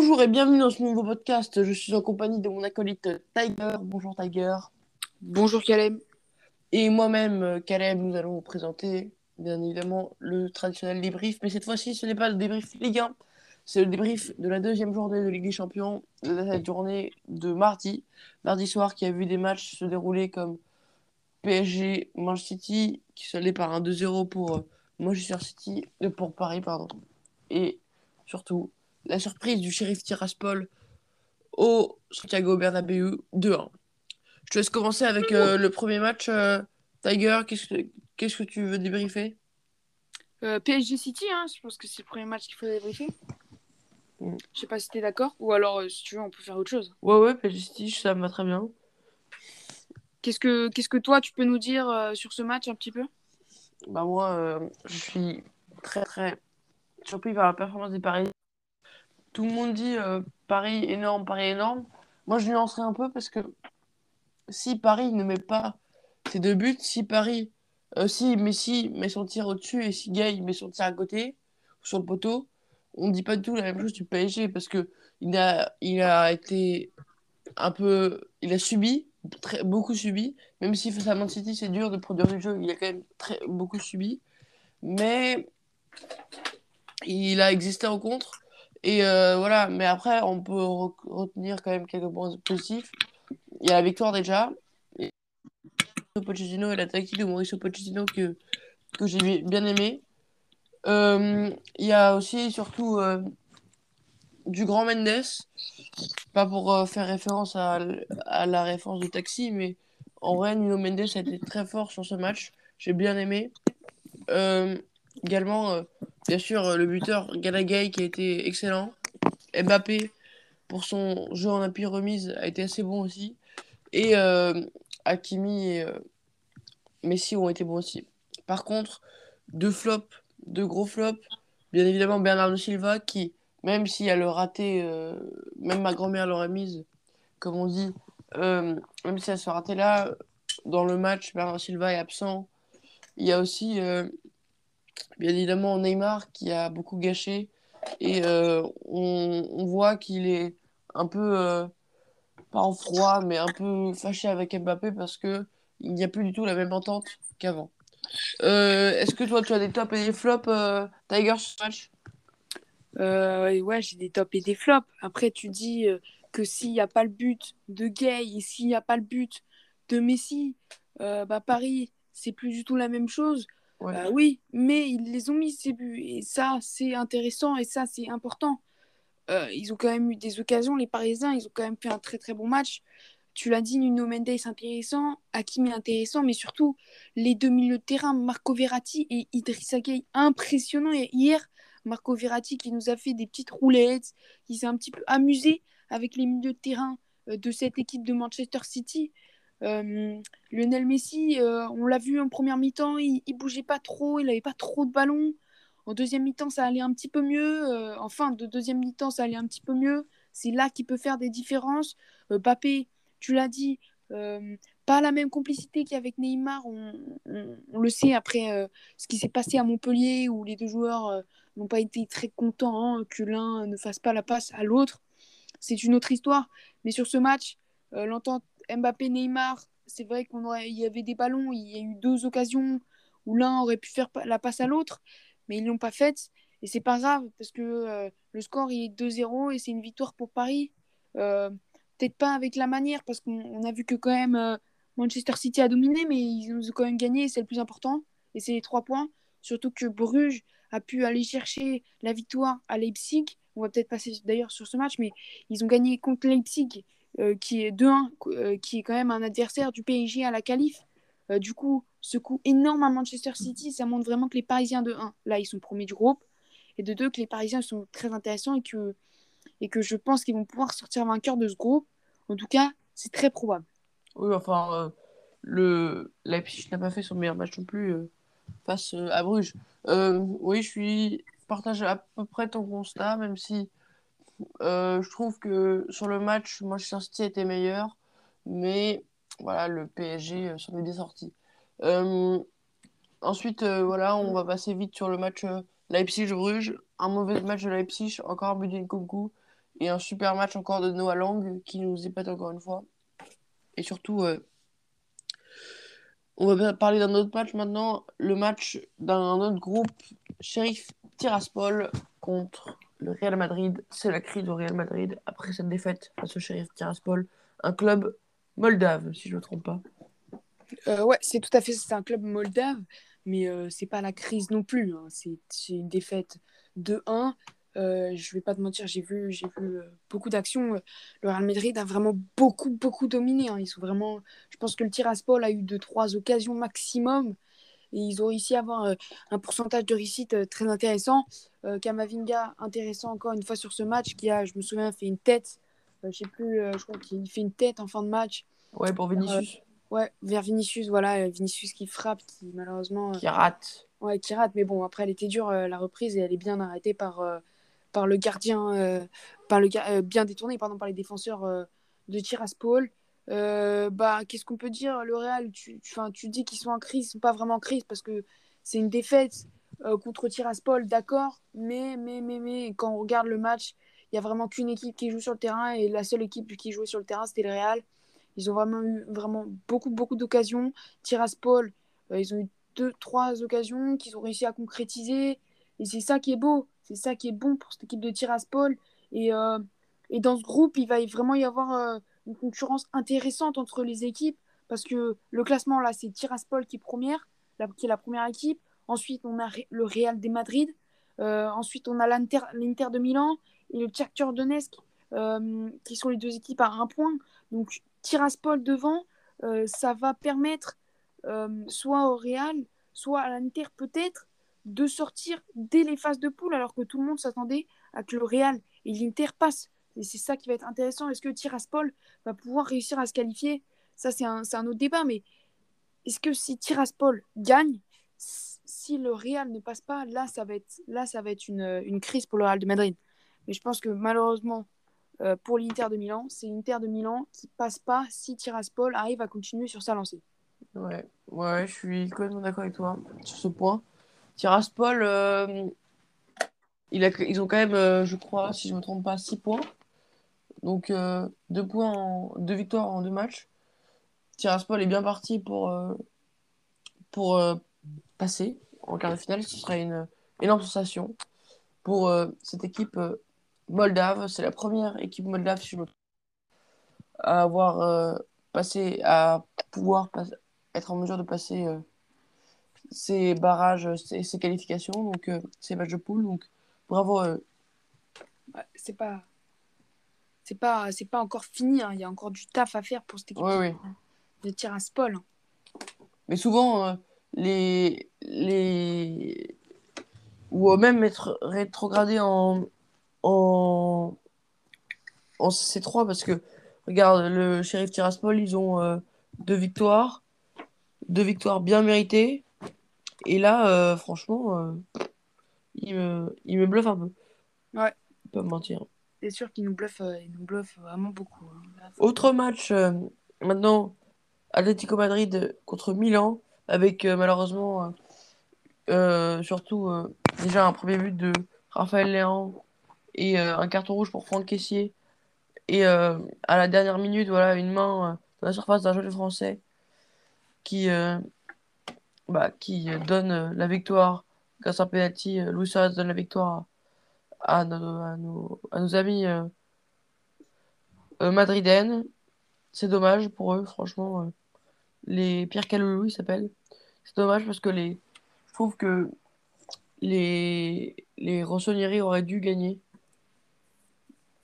Bonjour et bienvenue dans ce nouveau podcast. Je suis en compagnie de mon acolyte Tiger. Bonjour Tiger. Bonjour Caleb. Et moi-même, Caleb, nous allons vous présenter bien évidemment le traditionnel débrief. Mais cette fois-ci, ce n'est pas le débrief Ligue 1, c'est le débrief de la deuxième journée de Ligue des Champions, la journée de mardi, mardi soir, qui a vu des matchs se dérouler comme PSG, Manchester City, qui allés par un 2-0 pour euh, Manchester City, euh, pour Paris, pardon. Et surtout, la surprise du shérif Tiraspol au Santiago Bernabéu 2-1. Je te laisse commencer avec euh, le premier match. euh, Tiger, qu'est-ce que, tu veux débriefer? Euh, PSG City, hein, je pense que c'est le premier match qu'il faut débriefer. Mm. Je sais pas si t'es d'accord, ou alors si tu veux, on peut faire autre chose. Ouais, ouais, PSG City, ça me va très bien. Qu'est-ce que, qu'est-ce que toi tu peux nous dire sur ce match un petit peu? Bah moi, je suis très très surpris par la performance des Paris. Tout le monde dit euh, Paris énorme, Paris énorme. Moi, je nuancerai un peu parce que si Paris ne met pas ses deux buts, si Paris, euh, si Messi met son tir au-dessus et si Gay met son tir à côté, sur le poteau, on ne dit pas du tout la même chose du PSG parce que il a, il a été un peu, il a subi, très, beaucoup subi, même si face à Man City c'est dur de produire du jeu, il a quand même très, beaucoup subi, mais il a existé en contre. Et euh, voilà, mais après, on peut re- retenir quand même quelques points positifs. Il y a la victoire déjà. Et Pochettino et la tactique de Mauricio Pochettino que, que j'ai bien aimé. Euh, il y a aussi surtout euh, du grand Mendes. Pas pour faire référence à, à la référence de Taxi, mais en vrai, Nuno Mendes a été très fort sur ce match. J'ai bien aimé. Également, bien sûr, euh, le buteur Galagay qui a été excellent. Mbappé, pour son jeu en appui remise, a été assez bon aussi. Et euh, Hakimi et euh, Messi ont été bons aussi. Par contre, deux flops, deux gros flops. Bien évidemment, Bernardo Silva qui, même si elle le raté, euh, même ma grand-mère l'aurait mise, comme on dit, même si elle se ratait là, dans le match, Bernardo Silva est absent. Il y a aussi, bien évidemment, Neymar qui a beaucoup gâché. Et euh, on, on voit qu'il est un peu, euh, pas en froid, mais un peu fâché avec Mbappé parce que il n'y a plus du tout la même entente qu'avant. Euh, Est-ce que toi, tu as des tops et des flops, Tiger, ce match? Ouais, j'ai des tops et des flops. Après, tu dis que s'il n'y a pas le but de Gay et s'il n'y a pas le but de Messi, bah Paris, c'est plus du tout la même chose. Euh, oui, mais ils les ont mis ces buts et ça, c'est intéressant et ça, c'est important. Euh, ils ont quand même eu des occasions, les Parisiens, ils ont quand même fait un très très bon match. Tu l'as dit, Nuno Mendes intéressant, Hakimi intéressant, mais surtout les deux milieux de terrain, Marco Verratti et Idrissa Gueye, impressionnant. Et hier, Marco Verratti qui nous a fait des petites roulettes, qui s'est un petit peu amusé avec les milieux de terrain euh, de cette équipe de Manchester City. Euh, Lionel Messi, euh, on l'a vu en première mi-temps, il, il bougeait pas trop, il n'avait pas trop de ballons. En deuxième mi-temps, ça allait un petit peu mieux. Euh, en fin de deuxième mi-temps, ça allait un petit peu mieux. C'est là qu'il peut faire des différences. Euh, Mbappé, tu l'as dit, pas la même complicité qu'avec Neymar. On, le sait après ce qui s'est passé à Montpellier où les deux joueurs n'ont pas été très contents que l'un ne fasse pas la passe à l'autre. C'est une autre histoire. Mais sur ce match, l'entente Mbappé-Neymar, c'est vrai qu'il y avait des ballons. Il y a eu deux occasions où l'un aurait pu faire la passe à l'autre, mais ils l'ont pas faite. Et c'est pas grave parce que euh, le score il est 2-0 et c'est une victoire pour Paris. Euh, Peut-être pas avec la manière parce qu'on on a vu que quand même euh, Manchester City a dominé, mais ils ont quand même gagné c'est le plus important. Et c'est les trois points. Surtout que Bruges a pu aller chercher la victoire à Leipzig. On va peut-être passer d'ailleurs sur ce match, mais ils ont gagné contre Leipzig, qui est 2-1, euh, qui est quand même un adversaire du PSG à la qualif. Euh, du coup, ce coup énorme à Manchester City, ça montre vraiment que les Parisiens de 1, là, ils sont premiers du groupe, et de 2, que les Parisiens sont très intéressants et que, et que je pense qu'ils vont pouvoir sortir vainqueurs de ce groupe. En tout cas, c'est très probable. Oui, enfin, euh, le Leipzig n'a pas fait son meilleur match non plus euh, face euh, à Bruges. Euh, oui, je suis partage à peu près ton constat, même si euh, je trouve que sur le match, Manchester City était meilleur, mais voilà, le PSG euh, s'en est bien sorti. Euh, ensuite, voilà, on va passer vite sur le match Leipzig-Bruges. Un mauvais match de Leipzig, encore un but d'Nkunku. Et un super match encore de Noah Lang qui nous épate encore une fois. Et surtout, on va parler d'un autre match maintenant. Le match d'un autre groupe, Sheriff Tiraspol contre le Real Madrid. C'est la crise au Real Madrid après cette défaite face au Sheriff Tiraspol. Un club moldave, si je ne me trompe pas. Euh, ouais, c'est tout à fait, c'est un club moldave, mais euh, c'est pas la crise non plus. Hein. C'est une défaite de 1 euh, je vais pas te mentir, j'ai vu, j'ai vu euh, beaucoup d'actions. Le Real Madrid a vraiment beaucoup, beaucoup dominé. Hein. Ils sont vraiment. Je pense que le Tiraspol a eu deux, trois occasions maximum. Et ils ont réussi à avoir un pourcentage de réussite très intéressant. Kamavinga, intéressant encore une fois sur ce match, qui a, je me souviens, fait une tête. je sais plus, je crois qu'il fait une tête en fin de match. Ouais, pour Vinicius. Ouais, vers Vinicius, voilà, euh, Vinicius qui frappe, qui malheureusement. Qui rate. Ouais, qui rate, mais bon, après, elle était dure, euh, la reprise, et elle est bien arrêtée par, euh, par le gardien, par le bien détournée pardon, par les défenseurs de Tiraspol. Bah, qu'est-ce qu'on peut dire Le Real, tu, tu, tu dis qu'ils sont en crise, ils sont pas vraiment en crise parce que c'est une défaite contre Tiraspol, d'accord, mais, mais, mais, mais, quand on regarde le match, il y a vraiment qu'une équipe qui joue sur le terrain, et la seule équipe qui jouait sur le terrain, c'était le Real. Ils ont vraiment eu vraiment beaucoup, beaucoup d'occasions. Tiraspol, euh, ils ont eu deux, trois occasions qu'ils ont réussi à concrétiser. Et c'est ça qui est beau. C'est ça qui est bon pour cette équipe de Tiraspol. Et, euh, et dans ce groupe, il va vraiment y avoir euh, une concurrence intéressante entre les équipes. Parce que le classement, là, c'est Tiraspol qui est première, qui est la première équipe. Ensuite, on a le Real de Madrid. ensuite, on a l'Inter de Milan et le Shakhtar Donetsk, qui sont les deux équipes à un point. Donc, Tiraspol devant, euh, ça va permettre euh, soit au Real, soit à l'Inter peut-être de sortir dès les phases de poule alors que tout le monde s'attendait à que le Real et l'Inter passent. Et c'est ça qui va être intéressant. Est-ce que Tiraspol va pouvoir réussir à se qualifier? Ça, c'est un, un, autre débat. Mais est-ce que si Tiraspol gagne, si le Real ne passe pas, là, ça va être, là, ça va être une, une crise pour le Real de Madrid. Mais je pense que malheureusement, euh, pour l'Inter de Milan. C'est l'Inter de Milan qui passe pas si Tiraspol arrive à continuer sur sa lancée. Ouais, ouais je suis complètement d'accord avec toi sur ce point. Tiraspol, euh, ils ont quand même, euh, je crois, si je ne me trompe pas, 6 points. Donc deux points, deux victoires en deux matchs. Tiraspol est bien parti pour, pour passer en quart de finale. Ce serait une énorme sensation pour cette équipe moldave. C'est la première équipe moldave, si je à avoir euh, passé, à pouvoir être en mesure de passer euh, ces barrages, ces qualifications, donc euh, ces matchs de poule. Donc bravo. c'est pas. C'est pas, c'est pas encore fini, hein. il y a encore du taf à faire pour cette équipe de Tiraspol. Mais souvent, les, les. ou même être rétrogradé en, en, en C3 parce que, regarde, le shérif Tiraspol, ils ont euh, deux victoires, deux victoires bien méritées. Et là, euh, franchement, euh, il, me, il me bluffe un peu. Ouais. Pas me mentir. C'est sûr qu'il nous bluffe, il nous vraiment beaucoup. Hein. Autre match, maintenant, Atlético Madrid contre Milan, avec malheureusement, surtout, déjà un premier but de Raphaël Léon et euh, un carton rouge pour Franck Caissier. Et euh, à la dernière minute, voilà, une main euh, dans la surface d'un jeu français qui, bah, qui donne la victoire grâce à un penalty. Louis Suarez donne la victoire à, nos, à, nos, à nos, amis madrilènes. C'est dommage pour eux, franchement. les Pierre Caloulou, ils s'appellent. C'est dommage parce que les, je trouve que les, les Rossoneri auraient dû gagner.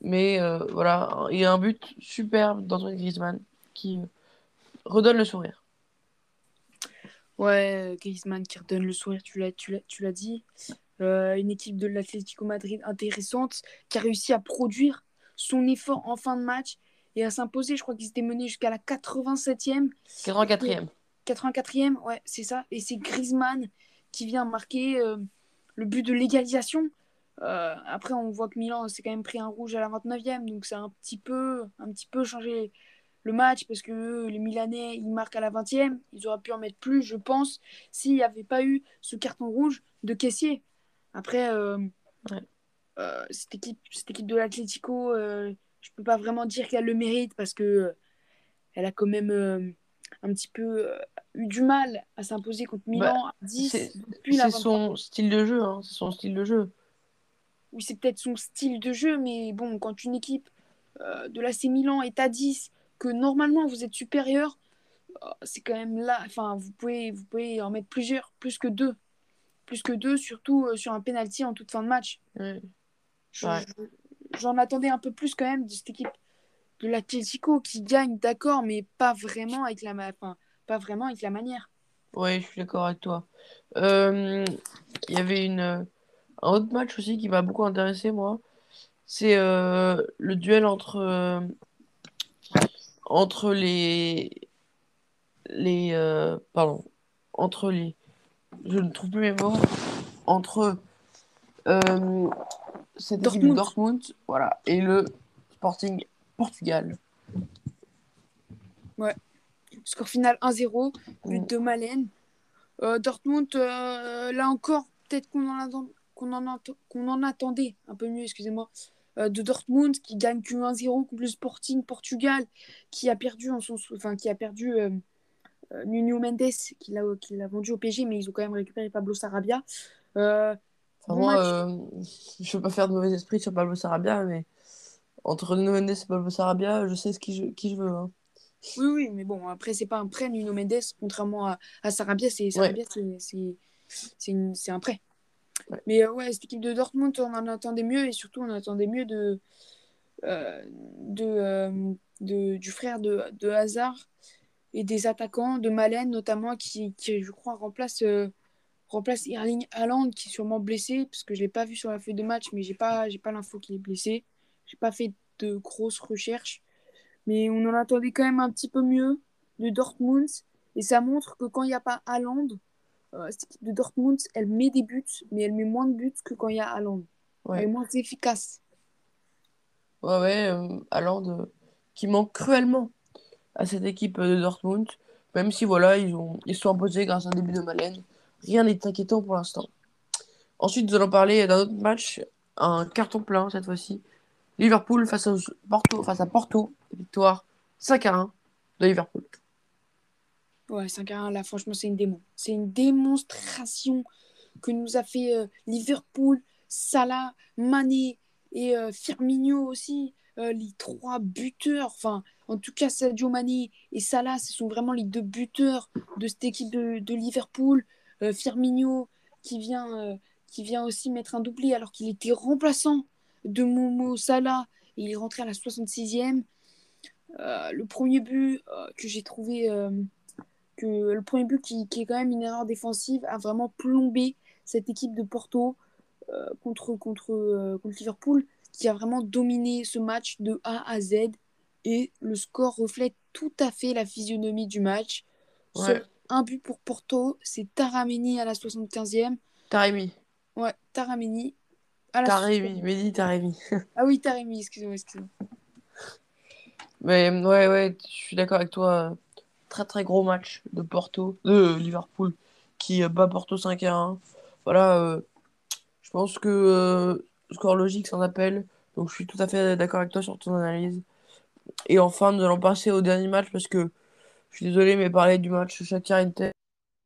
Mais euh, voilà, il y a un but superbe d'Antoine Griezmann qui euh, redonne le sourire. Ouais, Griezmann qui redonne le sourire, tu l'as dit. Euh, une équipe de l'Atlético Madrid intéressante qui a réussi à produire son effort en fin de match et à s'imposer. Je crois qu'ils étaient menés jusqu'à la 87e. 84e. 84e, ouais, c'est ça. Et c'est Griezmann qui vient marquer le but de l'égalisation. Euh, après, on voit que Milan s'est quand même pris un rouge à la 29e, donc c'est un petit peu, un petit peu changé le match parce que les Milanais ils marquent à la 20e. Ils auraient pu en mettre plus, je pense, s'il n'y avait pas eu ce carton rouge de caissier. Après, euh, euh, cette, équipe, cette équipe de l'Atlético, euh, je peux pas vraiment dire qu'elle le mérite parce que elle a quand même euh, un petit peu euh, eu du mal à s'imposer contre Milan à 10 C'est depuis la c'est 23. son style de jeu, hein, c'est son style de jeu. Oui, c'est peut-être son style de jeu, mais bon, quand une équipe euh, de l'AC Milan est à 10, que normalement vous êtes supérieur, c'est quand même là. Enfin, vous pouvez, vous pouvez en mettre plusieurs, plus que deux. Plus que deux, surtout euh, sur un penalty en toute fin de match. Ouais. je- J'en attendais un peu plus quand même de cette équipe de l'Atlético qui gagne, d'accord, mais pas vraiment avec la, ma- enfin, pas vraiment avec la manière. Ouais, je suis d'accord avec toi. Euh, Il y avait une, euh, un autre match aussi qui m'a beaucoup intéressé, moi. C'est euh, le duel entre, euh, entre les, les pardon, entre les, je ne trouve plus mes mots, entre euh, cette équipe de Dortmund. Dortmund, voilà, et le Sporting Portugal. Score final 1-0, but Mm. de Malen. Euh, Dortmund, euh, là encore, peut-être qu'on en, attend- qu'on en, qu'on en attendait un peu mieux, excusez-moi, euh, de Dortmund qui gagne que 1-0 contre le Sporting Portugal, qui a perdu, en son, enfin, qui a perdu Nuno Mendes, qui l'a, qui l'a vendu au PSG, mais ils ont quand même récupéré Pablo Sarabia. Euh, moi, match. euh, je veux pas faire de mauvais esprit sur Pablo Sarabia, mais entre Nuno Mendes et Pablo Sarabia, je sais ce qui je, qui je veux. hein. Oui, oui, mais bon, après, c'est pas un prêt, Nuno Mendes, contrairement à, à Sarabia, c'est Sarabia, c'est- c'est c'est une- c'est un prêt. Ouais. Mais euh, ouais, cette équipe de Dortmund, on en attendait mieux et surtout, on attendait mieux de, euh, de, euh, de- du frère de, de Hazard et des attaquants, de Malen notamment, qui, qui je crois, remplace, euh, remplace Erling Haaland, qui est sûrement blessé, parce que je l'ai pas vu sur la feuille de match, mais j'ai pas, j'ai pas l'info qu'il est blessé. J'ai pas fait de grosses recherches. Mais on en attendait quand même un petit peu mieux de Dortmund. Et ça montre que quand il n'y a pas Haaland, euh, cette équipe de Dortmund, elle met des buts, mais elle met moins de buts que quand il y a Haaland. Ouais. Elle est moins efficace. Ouais, ouais, euh, Haaland, euh, qui manque cruellement à cette équipe euh, de Dortmund, même si voilà, ils ont, ils sont imposés grâce à un début de Malen. Rien n'est inquiétant pour l'instant. Ensuite, nous allons parler d'un autre match, un carton plein cette fois-ci. Liverpool face à Porto, face à Porto, victoire 5 à 1 de Liverpool. Ouais, 5 à 1, là, franchement, c'est une démon. C'est une démonstration que nous a fait euh, Liverpool, Salah, Mané et euh, Firmino aussi. euh, les trois buteurs, enfin, en tout cas, Sadio Mané et Salah, ce sont vraiment les deux buteurs de cette équipe de, Liverpool. Euh, Firmino qui vient, euh, qui vient aussi mettre un doublé alors qu'il était remplaçant de Momo Salah et il est rentré à la 66e. Euh, le premier but que j'ai trouvé. que le premier but qui, qui est quand même une erreur défensive a vraiment plombé cette équipe de Porto contre, contre, contre Liverpool qui a vraiment dominé ce match de A à Z et le score reflète tout à fait la physionomie du match. Ouais. Sauf un but pour Porto, c'est Tarameni à la 75e. Taremi. Ouais, Tarameni à la Taremi, Mehdi Taremi. Ah oui, Taremi, excusez-moi, excusez-moi. Mais ouais, ouais, je suis d'accord avec toi. Très très gros match de Porto, de Liverpool, qui bat Porto 5 à 1. Voilà, euh, je pense que euh, score logique s'en appelle. Donc je suis tout à fait d'accord avec toi sur ton analyse. Et enfin, nous allons passer au dernier match parce que je suis désolé, mais parler du match Shakhtar Inter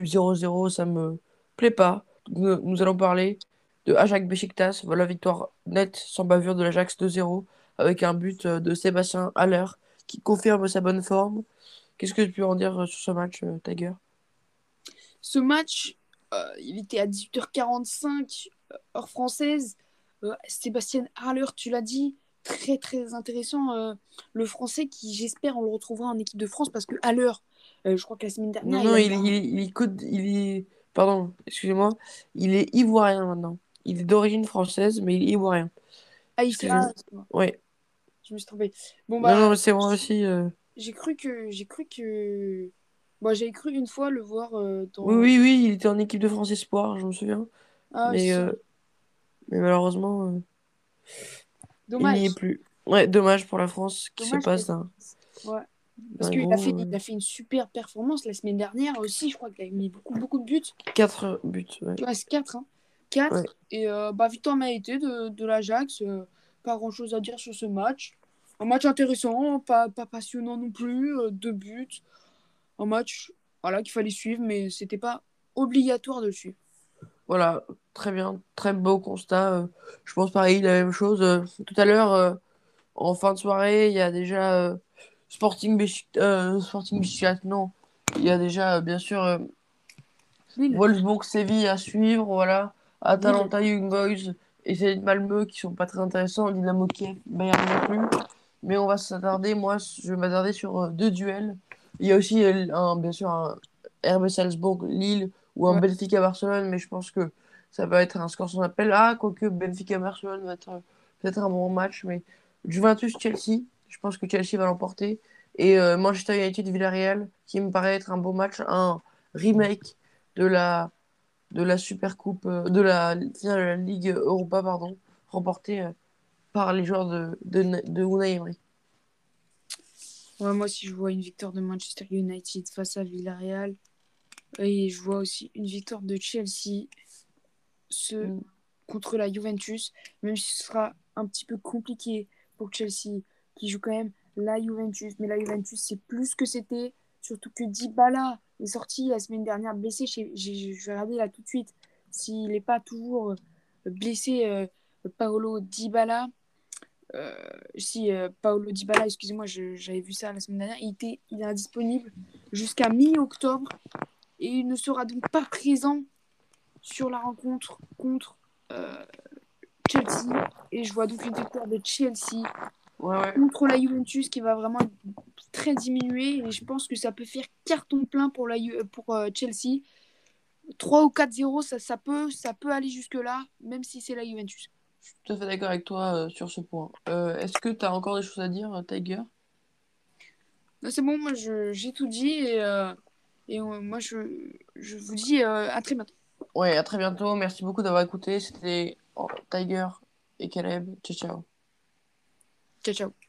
0-0, ça me plaît pas. Nous, allons parler de Ajax Besiktas. Voilà, victoire nette sans bavure de l'Ajax 2-0 avec un but euh, de Sébastien Haller qui confirme sa bonne forme. Qu'est-ce que tu peux en dire euh, sur ce match, euh, Tiger? Ce match, il était à 18h45, euh, heure française. Sébastien Haller, tu l'as dit, très très intéressant. euh, le français qui, j'espère, on le retrouvera en équipe de France parce que Haller, euh, je crois que la semaine dernière. Non, non, il, il, il, est code- il est... Pardon, excusez-moi. Il est ivoirien maintenant. Il est d'origine française, mais il est ivoirien. Ah, il fait- je- ah, Ouais. je me suis trompée. Bon, Non, bah, non, mais c'est moi aussi. euh. j'ai cru que. J'ai cru que. Bon, j'ai cru une fois le voir dans. Oui, oui, oui, il était en équipe de France Espoir, je me souviens. Ah, mais, mais malheureusement, euh, il Dommage. n'y est plus. Ouais, dommage pour la France qui Dommage se passe parce- d'un Ouais. Parce qu'il a fait, euh, il a fait une super performance la semaine dernière aussi. Je crois qu'il a mis beaucoup, beaucoup de buts. 4 buts. ouais. Ouais, c'est 4. Hein. 4. Ouais. Et euh, bah, victoire méritée de, de l'Ajax. euh, pas grand chose à dire sur ce match. Un match intéressant, pas, pas passionnant non plus. euh, deux buts. Un match voilà, qu'il fallait suivre, mais c'était pas obligatoire de le suivre. Voilà, très bien, très beau constat. euh, je pense pareil, la même chose. euh, tout à l'heure, euh, en fin de soirée, il y a déjà Sporting Beşiktaş, euh, Sporting Beşiktaş, non. Il y a déjà, bien sûr, Lille. Wolfsburg-Séville à suivre, voilà. Atalanta, Young Boys et Zenit Malmö qui sont pas très intéressants. Dynamo Kiev, Bayern non plus. Mais on va s'attarder, moi, je vais m'attarder sur deux duels. Il y a aussi, un, bien sûr, un RB Salzbourg-Lille ou un Ouais. Benfica-Barcelone, mais je pense que ça va être un score sans appel. Ah, quoique Benfica-Barcelone va être euh, peut-être un bon match, mais Juventus-Chelsea, je pense que Chelsea va l'emporter. Et euh, Manchester United-Villarreal, qui me paraît être un beau match, un remake de la, de la Super Coupe, euh, de la, de la Ligue Europa, pardon, remportée euh, par les joueurs de, de, de Unai Emery. Ouais, moi aussi, je vois une victoire de Manchester United face à Villarreal. Et je vois aussi une victoire de Chelsea ce, Mm. contre la Juventus, même si ce sera un petit peu compliqué pour Chelsea, qui joue quand même la Juventus. Mais la Juventus, c'est plus que c'était. Surtout que Dybala est sorti la semaine dernière blessé. Je vais regarder là tout de suite s'il n'est pas toujours euh, blessé, euh, Paolo Dybala. Euh, si euh, Paolo Dybala, excusez-moi, j'avais vu ça la semaine dernière, il, était, il est indisponible jusqu'à mi-octobre et il ne sera donc pas présent sur la rencontre contre euh, Chelsea. Et je vois donc une victoire de Chelsea Ouais, ouais. contre la Juventus qui va vraiment très diminuée et je pense que ça peut faire carton plein pour, la, Ju- pour euh, Chelsea. 3 ou 4-0, ça, ça, peut, ça peut aller jusque-là, même si c'est la Juventus. Je suis tout à fait d'accord avec toi euh, sur ce point. Euh, Est-ce que tu as encore des choses à dire, euh, Tiger? Non, C'est bon, moi j'ai tout dit et, euh, et euh, moi je, je vous dis euh, à très bientôt. Ouais, à très bientôt. Merci beaucoup d'avoir écouté. C'était oh, Tiger et Caleb. Ciao, ciao. Ciao, ciao.